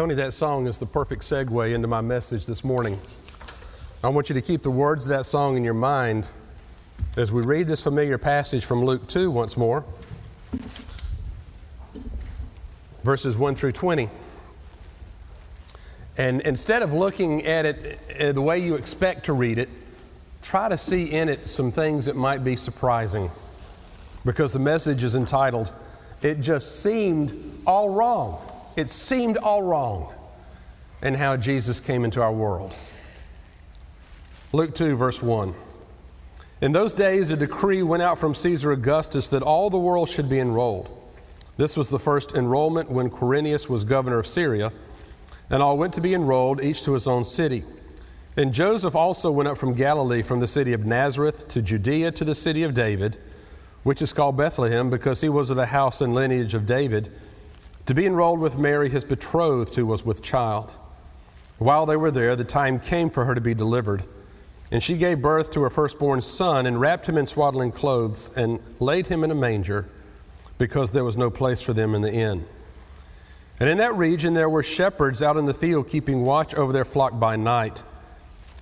Tony, that song is the perfect segue into my message this morning. I want you to keep the words of that song in your mind as we read this familiar passage from Luke 2 once more, verses 1 through 20. And instead of looking at it uh, the way you expect to read it, try to see in it some things that might be surprising. Because the message is entitled, It Just Seemed All Wrong. It seemed all wrong, and how Jesus came into our world. Luke 2, verse 1. In those days, a decree went out from Caesar Augustus that all the world should be enrolled. This was the first enrollment when Quirinius was governor of Syria, and all went to be enrolled, each to his own city. And Joseph also went up from Galilee, from the city of Nazareth to Judea to the city of David, which is called Bethlehem, because he was of the house and lineage of David, to be enrolled with Mary, his betrothed, who was with child. While they were there, the time came for her to be delivered. And she gave birth to her firstborn son, and wrapped him in swaddling clothes, and laid him in a manger, because there was no place for them in the inn. And in that region there were shepherds out in the field keeping watch over their flock by night.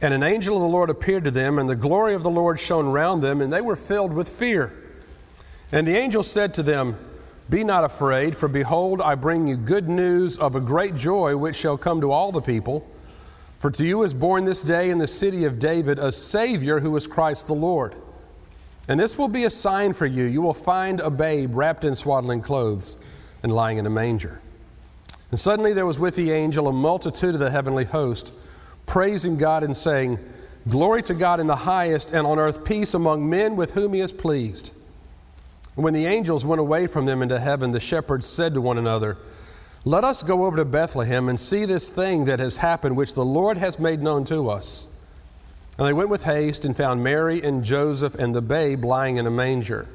And an angel of the Lord appeared to them, and the glory of the Lord shone round them, and they were filled with fear. And the angel said to them, Be not afraid, for behold, I bring you good news of a great joy which shall come to all the people. For to you is born this day in the city of David a Savior who is Christ the Lord. And this will be a sign for you. You will find a babe wrapped in swaddling clothes and lying in a manger. And suddenly there was with the angel a multitude of the heavenly host praising God and saying, Glory to God in the highest, and on earth peace among men with whom he is pleased. And when the angels went away from them into heaven, the shepherds said to one another, Let us go over to Bethlehem and see this thing that has happened, which the Lord has made known to us. And they went with haste and found Mary and Joseph and the babe lying in a manger.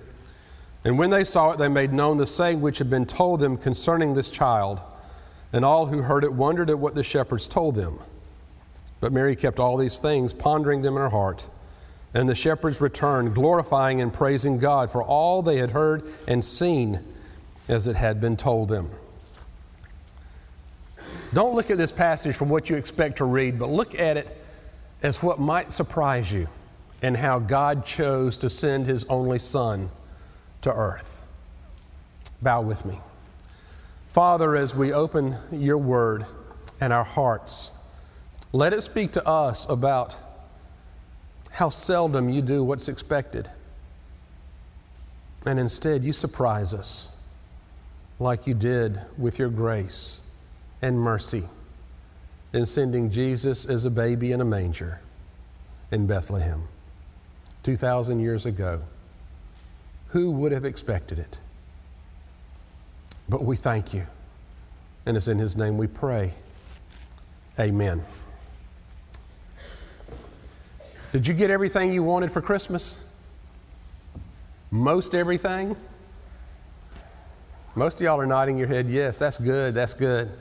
And when they saw it, they made known the saying which had been told them concerning this child. And all who heard it wondered at what the shepherds told them. But Mary kept all these things, pondering them in her heart. And the shepherds returned, glorifying and praising God for all they had heard and seen as it had been told them. Don't look at this passage from what you expect to read, but look at it as what might surprise you and how God chose to send His only Son to earth. Bow with me. Father, as we open your word and our hearts, let it speak to us about how seldom you do what's expected. And instead, you surprise us like you did with your grace and mercy in sending Jesus as a baby in a manger in Bethlehem 2,000 years ago. Who would have expected it? But we thank you. And it's in His name we pray. Amen. Did you get everything you wanted for Christmas? Most everything? Most of y'all are nodding your head, yes, that's good, that's good.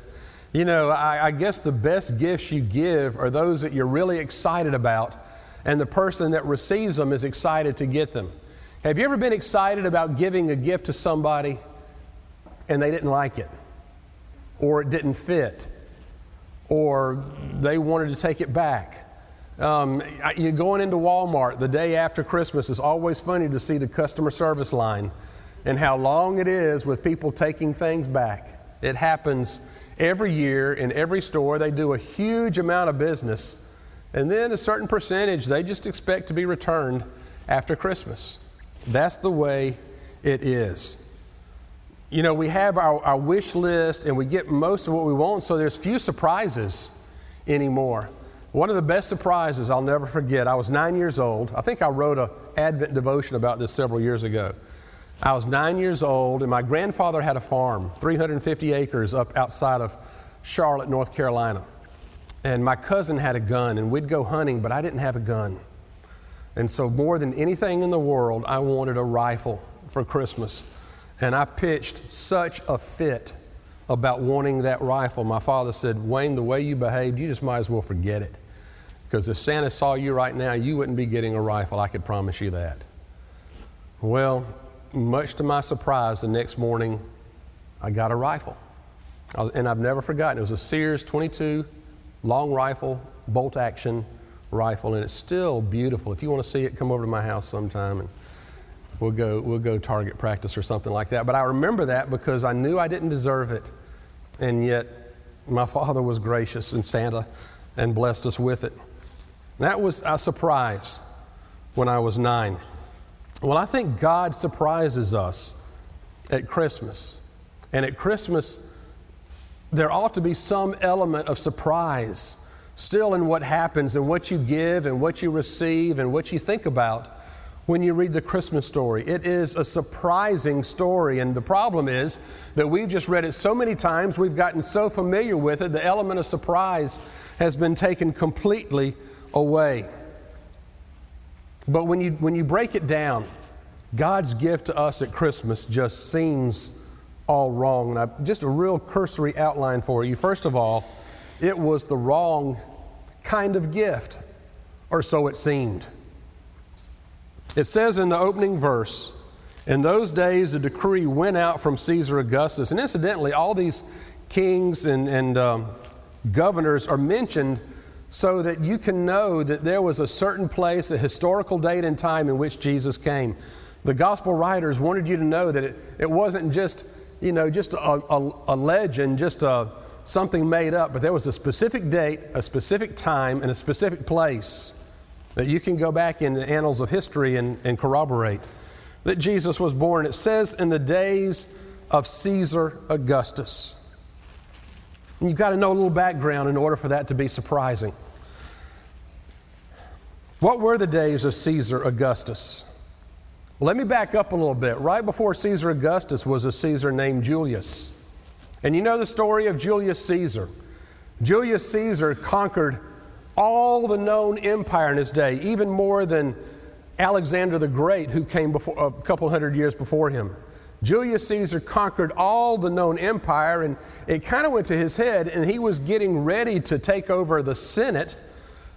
You know, I, I, guess the best gifts you give are those that you're really excited about, and the person that receives them is excited to get them. Have you ever been excited about giving a gift to somebody and they didn't like it, or it didn't fit, or they wanted to take it back? Um, you're going into Walmart the day after Christmas. It's always funny to see the customer service line and how long it is with people taking things back. It happens every year in every store. They do a huge amount of business, and then a certain percentage they just expect to be returned after Christmas. That's the way it is. You know, we have our, our wish list and we get most of what we want, so there's few surprises anymore. One of the best surprises I'll never forget, I was nine years old. I think I wrote an Advent devotion about this several years ago. I was nine years old, and my grandfather had a farm, 350 acres up outside of Charlotte, North Carolina. And my cousin had a gun, and we'd go hunting, but I didn't have a gun. And so, more than anything in the world, I wanted a rifle for Christmas. And I pitched such a fit about wanting that rifle. My father said, Wayne, the way you behaved, you just might as well forget it. Because if Santa saw you right now, you wouldn't be getting a rifle. I could promise you that. Well, much to my surprise, the next morning, I got a rifle. Uh, and I've never forgotten. It was a Sears 22 long rifle, bolt action rifle, and it's still beautiful. If you want to see it, come over to my house sometime and we'll go, we'll go target practice or something like that. But I remember that because I knew I didn't deserve it. And yet, my father was gracious and Santa and blessed us with it. That was a surprise when I was nine. Well, I think God surprises us at Christmas. And at Christmas, there ought to be some element of surprise still in what happens and what you give and what you receive and what you think about when you read the Christmas story. It is a surprising story, and the problem is that we've just read it so many times, we've gotten so familiar with it, the element of surprise has been taken completely away. But when you, when you break it down, God's gift to us at Christmas just seems all wrong. I, just a real cursory outline for you. First of all, it was the wrong kind of gift, or so it seemed. It says in the opening verse, in those days a decree went out from Caesar Augustus. And incidentally, all these kings and, and um, governors are mentioned so that you can know that there was a certain place, a historical date and time in which Jesus came. The gospel writers wanted you to know that it, it wasn't just, you know, just a, a, a legend, just a, something made up, but there was a specific date, a specific time, and a specific place that you can go back in the annals of history and, and corroborate that Jesus was born. It says in the days of Caesar Augustus. And you've got to know a little background in order for that to be surprising. What were the days of Caesar Augustus? Let me back up a little bit. Right before Caesar Augustus was a Caesar named Julius. And you know the story of Julius Caesar. Julius Caesar conquered all the known empire in his day, even more than Alexander the Great, who came before, a couple hundred years before him. Julius Caesar conquered all the known empire, and it kind of went to his head, and he was getting ready to take over the Senate,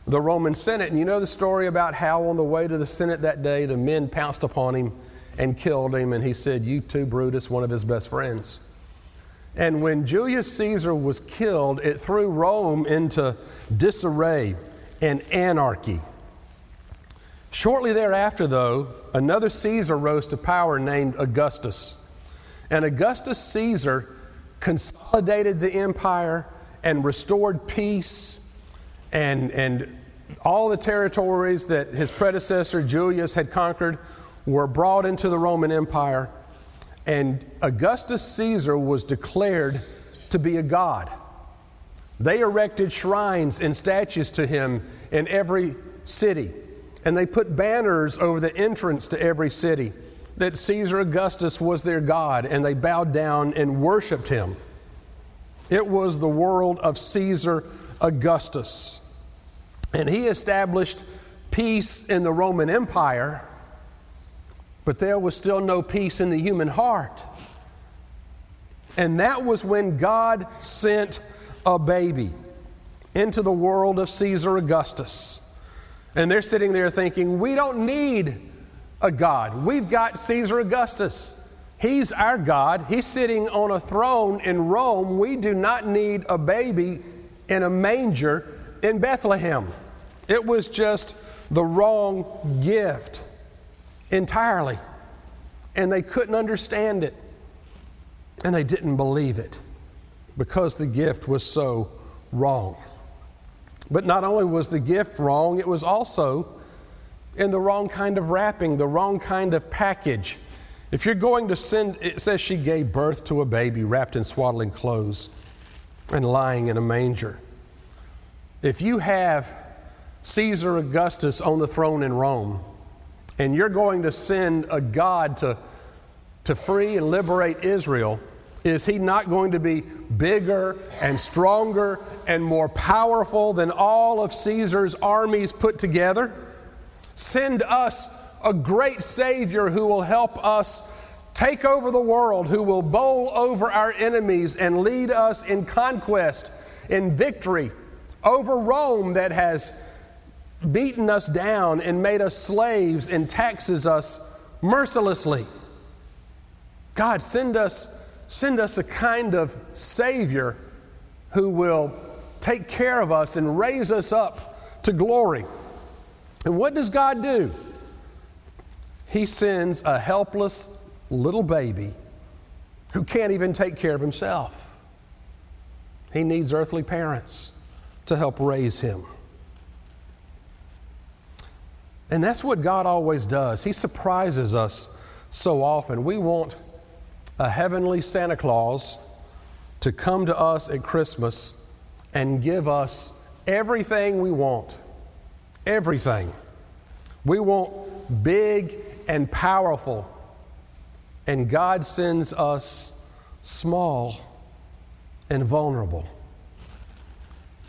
the Roman Senate. And you know the story about how, on the way to the Senate that day, the men pounced upon him and killed him, and he said, You too, Brutus, one of his best friends. And when Julius Caesar was killed, it threw Rome into disarray and anarchy. Shortly thereafter, though, another Caesar rose to power named Augustus. And Augustus Caesar consolidated the empire and restored peace and, and all the territories that his predecessor Julius had conquered were brought into the Roman Empire and Augustus Caesar was declared to be a god. They erected shrines and statues to him in every city, and they put banners over the entrance to every city that Caesar Augustus was their god, and they bowed down and worshiped him. It was the world of Caesar Augustus. And he established peace in the Roman Empire but there was still no peace in the human heart. And that was when God sent a baby into the world of Caesar Augustus. And they're sitting there thinking, we don't need a God. We've got Caesar Augustus. He's our God. He's sitting on a throne in Rome. We do not need a baby in a manger in Bethlehem. It was just the wrong gift entirely. And they couldn't understand it. And they didn't believe it because the gift was so wrong. But not only was the gift wrong, it was also in the wrong kind of wrapping, the wrong kind of package. If you're going to send, it says she gave birth to a baby wrapped in swaddling clothes and lying in a manger. If you have Caesar Augustus on the throne in Rome, and you're going to send a God to, to free and liberate Israel, is he not going to be bigger and stronger and more powerful than all of Caesar's armies put together? Send us a great Savior who will help us take over the world, who will bowl over our enemies and lead us in conquest, in victory over Rome that has beaten us down and made us slaves and taxes us mercilessly. God, send us send us a kind of Savior who will take care of us and raise us up to glory. And what does God do? He sends a helpless little baby who can't even take care of himself. He needs earthly parents to help raise him. And that's what God always does. He surprises us so often. We want a heavenly Santa Claus to come to us at Christmas and give us everything we want. Everything. We want big and powerful. And God sends us small and vulnerable.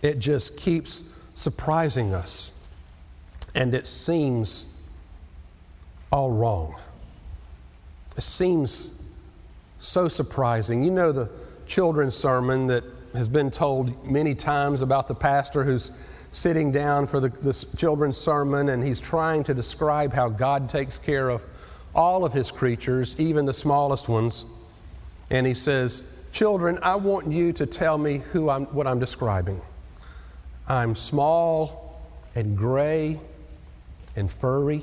It just keeps surprising us. And it seems all wrong. It seems so surprising. You know the children's sermon that has been told many times about the pastor who's sitting down for the, children's sermon and he's trying to describe how God takes care of all of his creatures, even the smallest ones. And he says, Children, I want you to tell me who I'm, what I'm describing. I'm small and gray and furry,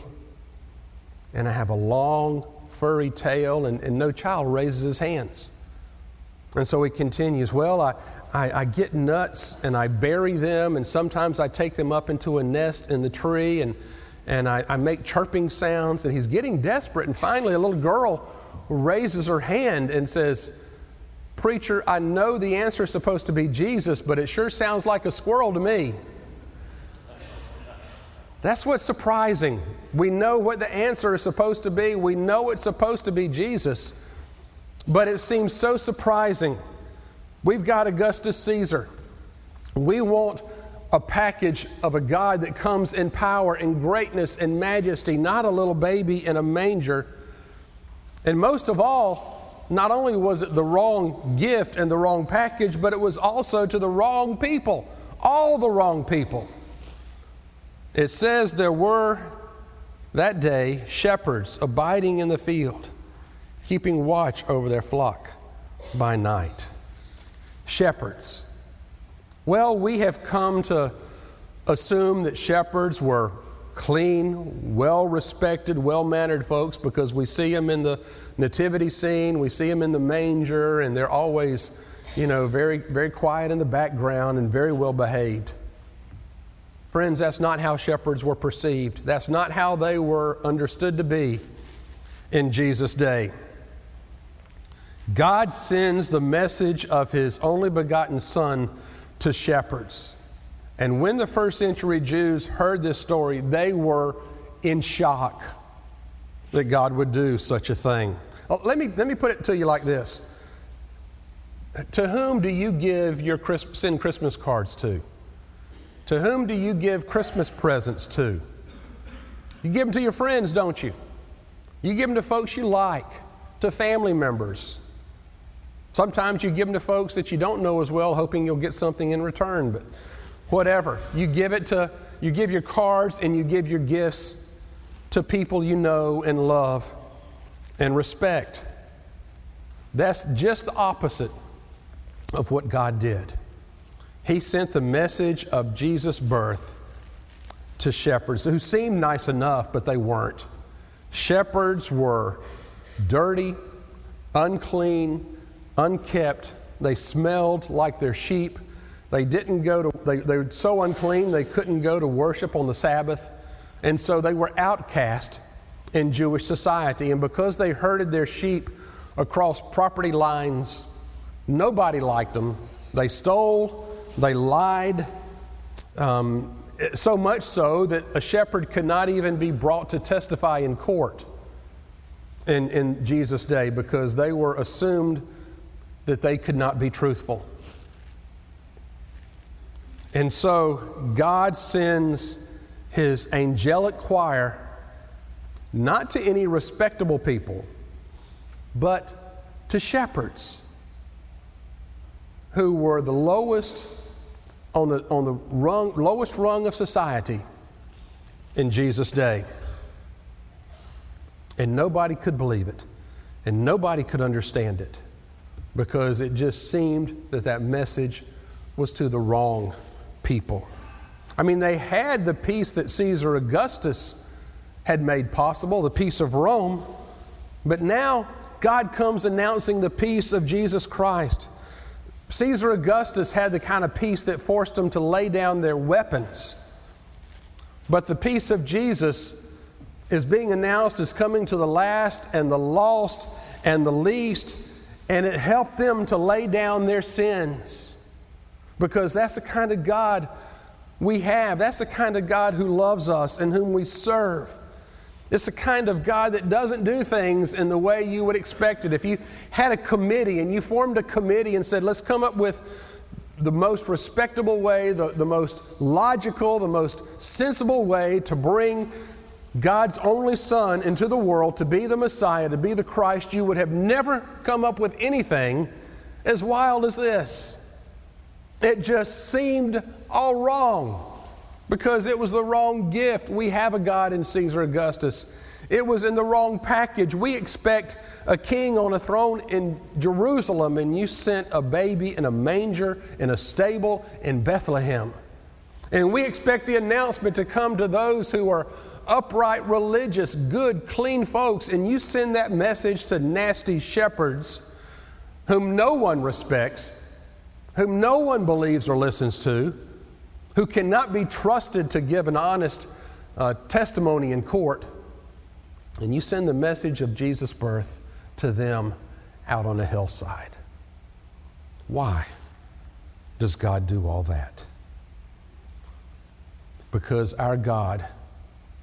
and I have a long, furry tail, and, and no child raises his hands. And so he continues, Well, I, I, I, get nuts and I bury them, and sometimes I take them up into a nest in the tree, and, and I, I make chirping sounds. And he's getting desperate. And finally, a little girl raises her hand and says, Preacher, I know the answer is supposed to be Jesus, but it sure sounds like a squirrel to me. That's what's surprising. We know what the answer is supposed to be, we know it's supposed to be Jesus. But it seems so surprising. We've got Augustus Caesar. We want a package of a God that comes in power and greatness and majesty, not a little baby in a manger. And most of all, not only was it the wrong gift and the wrong package, but it was also to the wrong people, all the wrong people. It says there were that day shepherds abiding in the field keeping watch over their flock by night. Shepherds. Well, we have come to assume that shepherds were clean, well respected, well mannered folks because we see them in the nativity scene, we see them in the manger, and they're always, you know, very, very quiet in the background and very well behaved. Friends, that's not how shepherds were perceived. That's not how they were understood to be in Jesus' day. God sends the message of His only begotten Son to shepherds. And when the first century Jews heard this story, they were in shock that God would do such a thing. Oh, let, me, let me put it to you like this To whom do you give your Christ, send Christmas cards to? To whom do you give Christmas presents to? You give them to your friends, don't you? You give them to folks you like, to family members, Sometimes you give them to folks that you don't know as well, hoping you'll get something in return, but whatever. You give it to, you give your cards and you give your gifts to people you know and love and respect. That's just the opposite of what God did. He sent the message of Jesus' birth to shepherds who seemed nice enough, but they weren't. Shepherds were dirty, unclean, unkept. They smelled like their sheep. They didn't go to, they, they were so unclean they couldn't go to worship on the Sabbath. And so they were outcast in Jewish society. And because they herded their sheep across property lines, nobody liked them. They stole, they lied, um, so much so that a shepherd could not even be brought to testify in court in, in Jesus' day because they were assumed that they could not be truthful. And so God sends his angelic choir not to any respectable people, but to shepherds who were the lowest on the, on the rung, lowest rung of society in Jesus' day. And nobody could believe it, and nobody could understand it. because it just seemed that that message was to the wrong people. I mean, they had the peace that Caesar Augustus had made possible, the peace of Rome, but now God comes announcing the peace of Jesus Christ. Caesar Augustus had the kind of peace that forced them to lay down their weapons. But the peace of Jesus is being announced as coming to the last and the lost and the least, and it helped them to lay down their sins. Because that's the kind of God we have. That's the kind of God who loves us and whom we serve. It's the kind of God that doesn't do things in the way you would expect it. If you had a committee and you formed a committee and said, let's come up with the most respectable way, the, the most logical, the most sensible way to bring God's only Son into the world to be the Messiah, to be the Christ, you would have never come up with anything as wild as this. It just seemed all wrong because it was the wrong gift. We have a God in Caesar Augustus. It was in the wrong package. We expect a king on a throne in Jerusalem, and you sent a baby in a manger in a stable in Bethlehem. And we expect the announcement to come to those who are upright, religious, good, clean folks, and you send that message to nasty shepherds whom no one respects, whom no one believes or listens to, who cannot be trusted to give an honest uh, testimony in court, and you send the message of Jesus' birth to them out on a hillside. Why does God do all that? Because our God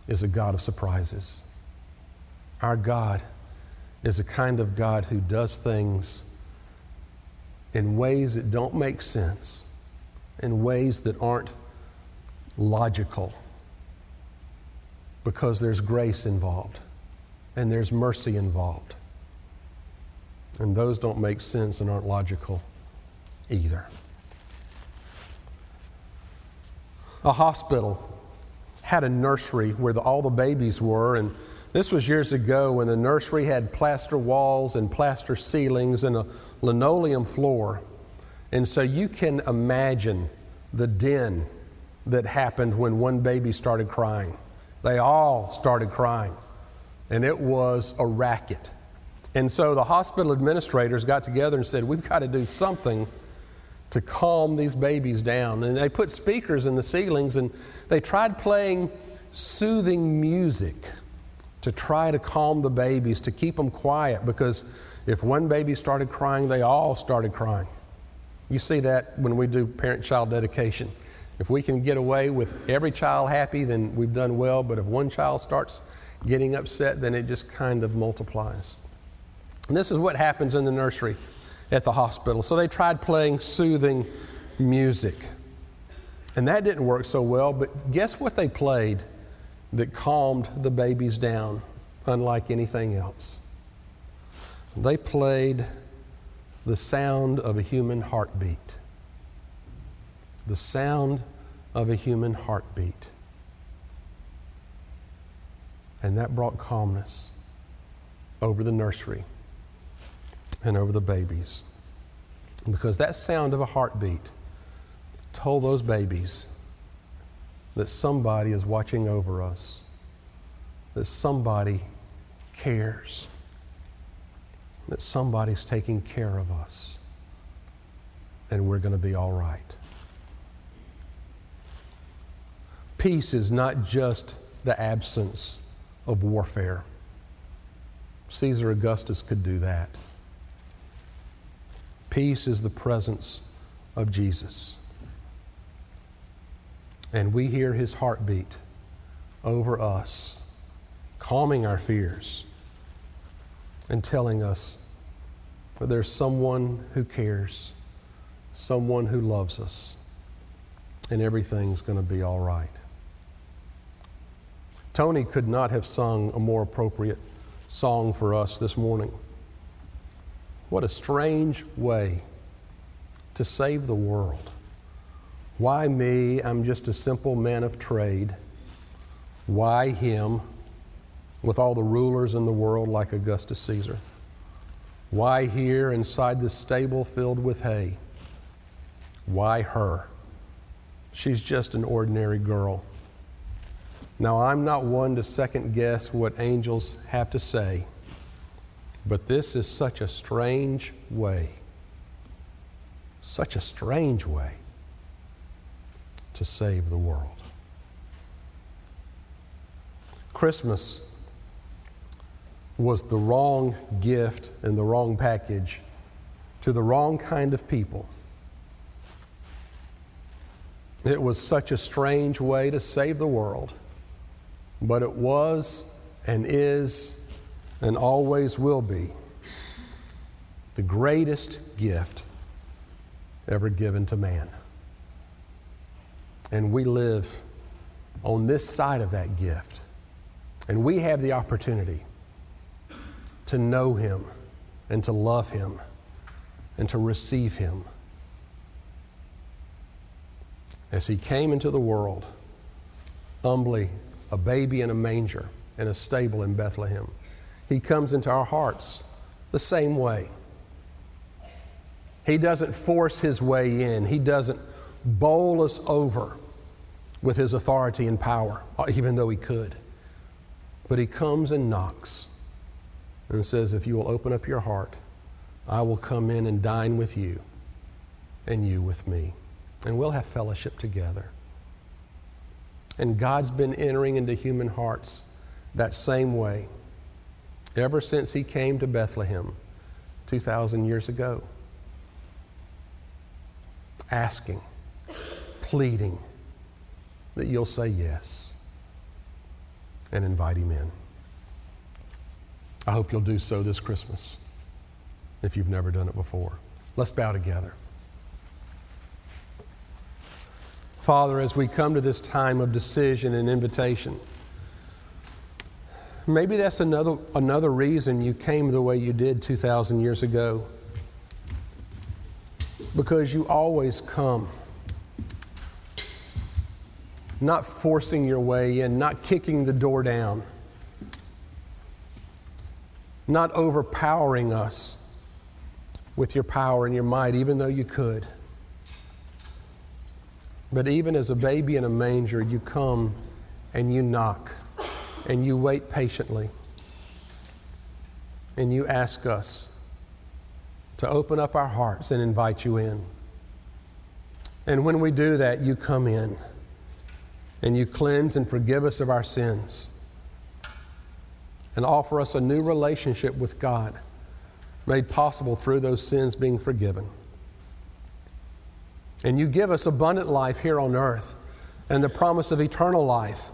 is a God of surprises. Our God is a kind of God who does things in ways that don't make sense, in ways that aren't logical, because there's grace involved and there's mercy involved. And those don't make sense and aren't logical either. A hospital had a nursery where the, all the babies were, and this was years ago when the nursery had plaster walls and plaster ceilings and a linoleum floor. And so you can imagine the din that happened when one baby started crying. They all started crying, and it was a racket. And so the hospital administrators got together and said, We've got to do something to calm these babies down. And they put speakers in the ceilings and they tried playing soothing music to try to calm the babies, to keep them quiet, because if one baby started crying, they all started crying. You see that when we do parent child dedication. If we can get away with every child happy, then we've done well, but if one child starts getting upset, then it just kind of multiplies. And this is what happens in the nursery at the hospital. So they tried playing soothing music. And that didn't work so well, but guess what they played that calmed the babies down, unlike anything else? They played the sound of a human heartbeat. The sound of a human heartbeat. And that brought calmness over the nursery and over the babies. Because that sound of a heartbeat told those babies that somebody is watching over us, that somebody cares, that somebody's taking care of us, and we're going to be all right. Peace is not just the absence of warfare. Caesar Augustus could do that. Peace is the presence of Jesus. And we hear his heartbeat over us, calming our fears and telling us that there's someone who cares, someone who loves us, and everything's going to be all right. Tony could not have sung a more appropriate song for us this morning. What a strange way to save the world. Why me? I'm just a simple man of trade. Why him with all the rulers in the world like Augustus Caesar? Why here inside this stable filled with hay? Why her? She's just an ordinary girl. Now, I'm not one to second guess what angels have to say, but this is such a strange way, such a strange way to save the world. Christmas was the wrong gift and the wrong package to the wrong kind of people. It was such a strange way to save the world, but it was and is and always will be the greatest gift ever given to man. And we live on this side of that gift. And we have the opportunity to know Him and to love Him and to receive Him. As He came into the world, humbly, a baby in a manger in a stable in Bethlehem, He comes into our hearts the same way. He doesn't force His way in, He doesn't bowl us over with His authority and power, even though He could. But He comes and knocks and says, If you will open up your heart, I will come in and dine with you, and you with me. And we'll have fellowship together. And God's been entering into human hearts that same way ever since He came to Bethlehem 2,000 years ago. Asking, pleading that you'll say yes and invite Him in. I hope you'll do so this Christmas if you've never done it before. Let's bow together. Father, as we come to this time of decision and invitation, maybe that's another, another reason you came the way you did 2,000 years ago. Because you always come, not forcing your way in, not kicking the door down not overpowering us with your power and your might, even though you could. But even as a baby in a manger, you come and you knock and you wait patiently and you ask us to open up our hearts and invite you in. And when we do that, you come in and you cleanse and forgive us of our sins and offer us a new relationship with God, made possible through those sins being forgiven. And you give us abundant life here on earth and the promise of eternal life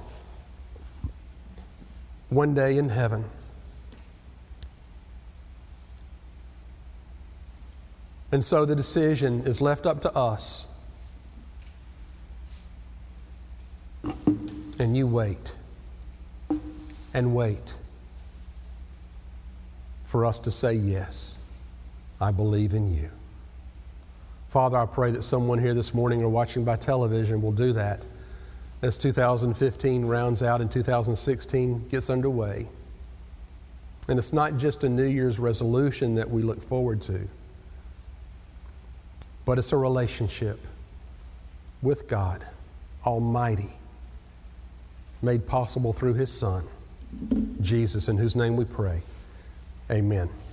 one day in heaven. And so the decision is left up to us. And you wait and wait for us to say, Yes, I believe in you. Father, I pray that someone here this morning or watching by television will do that as 2015 rounds out and 2016 gets underway. And it's not just a New Year's resolution that we look forward to, but it's a relationship with God Almighty, made possible through His Son, Jesus, in whose name we pray. Amen.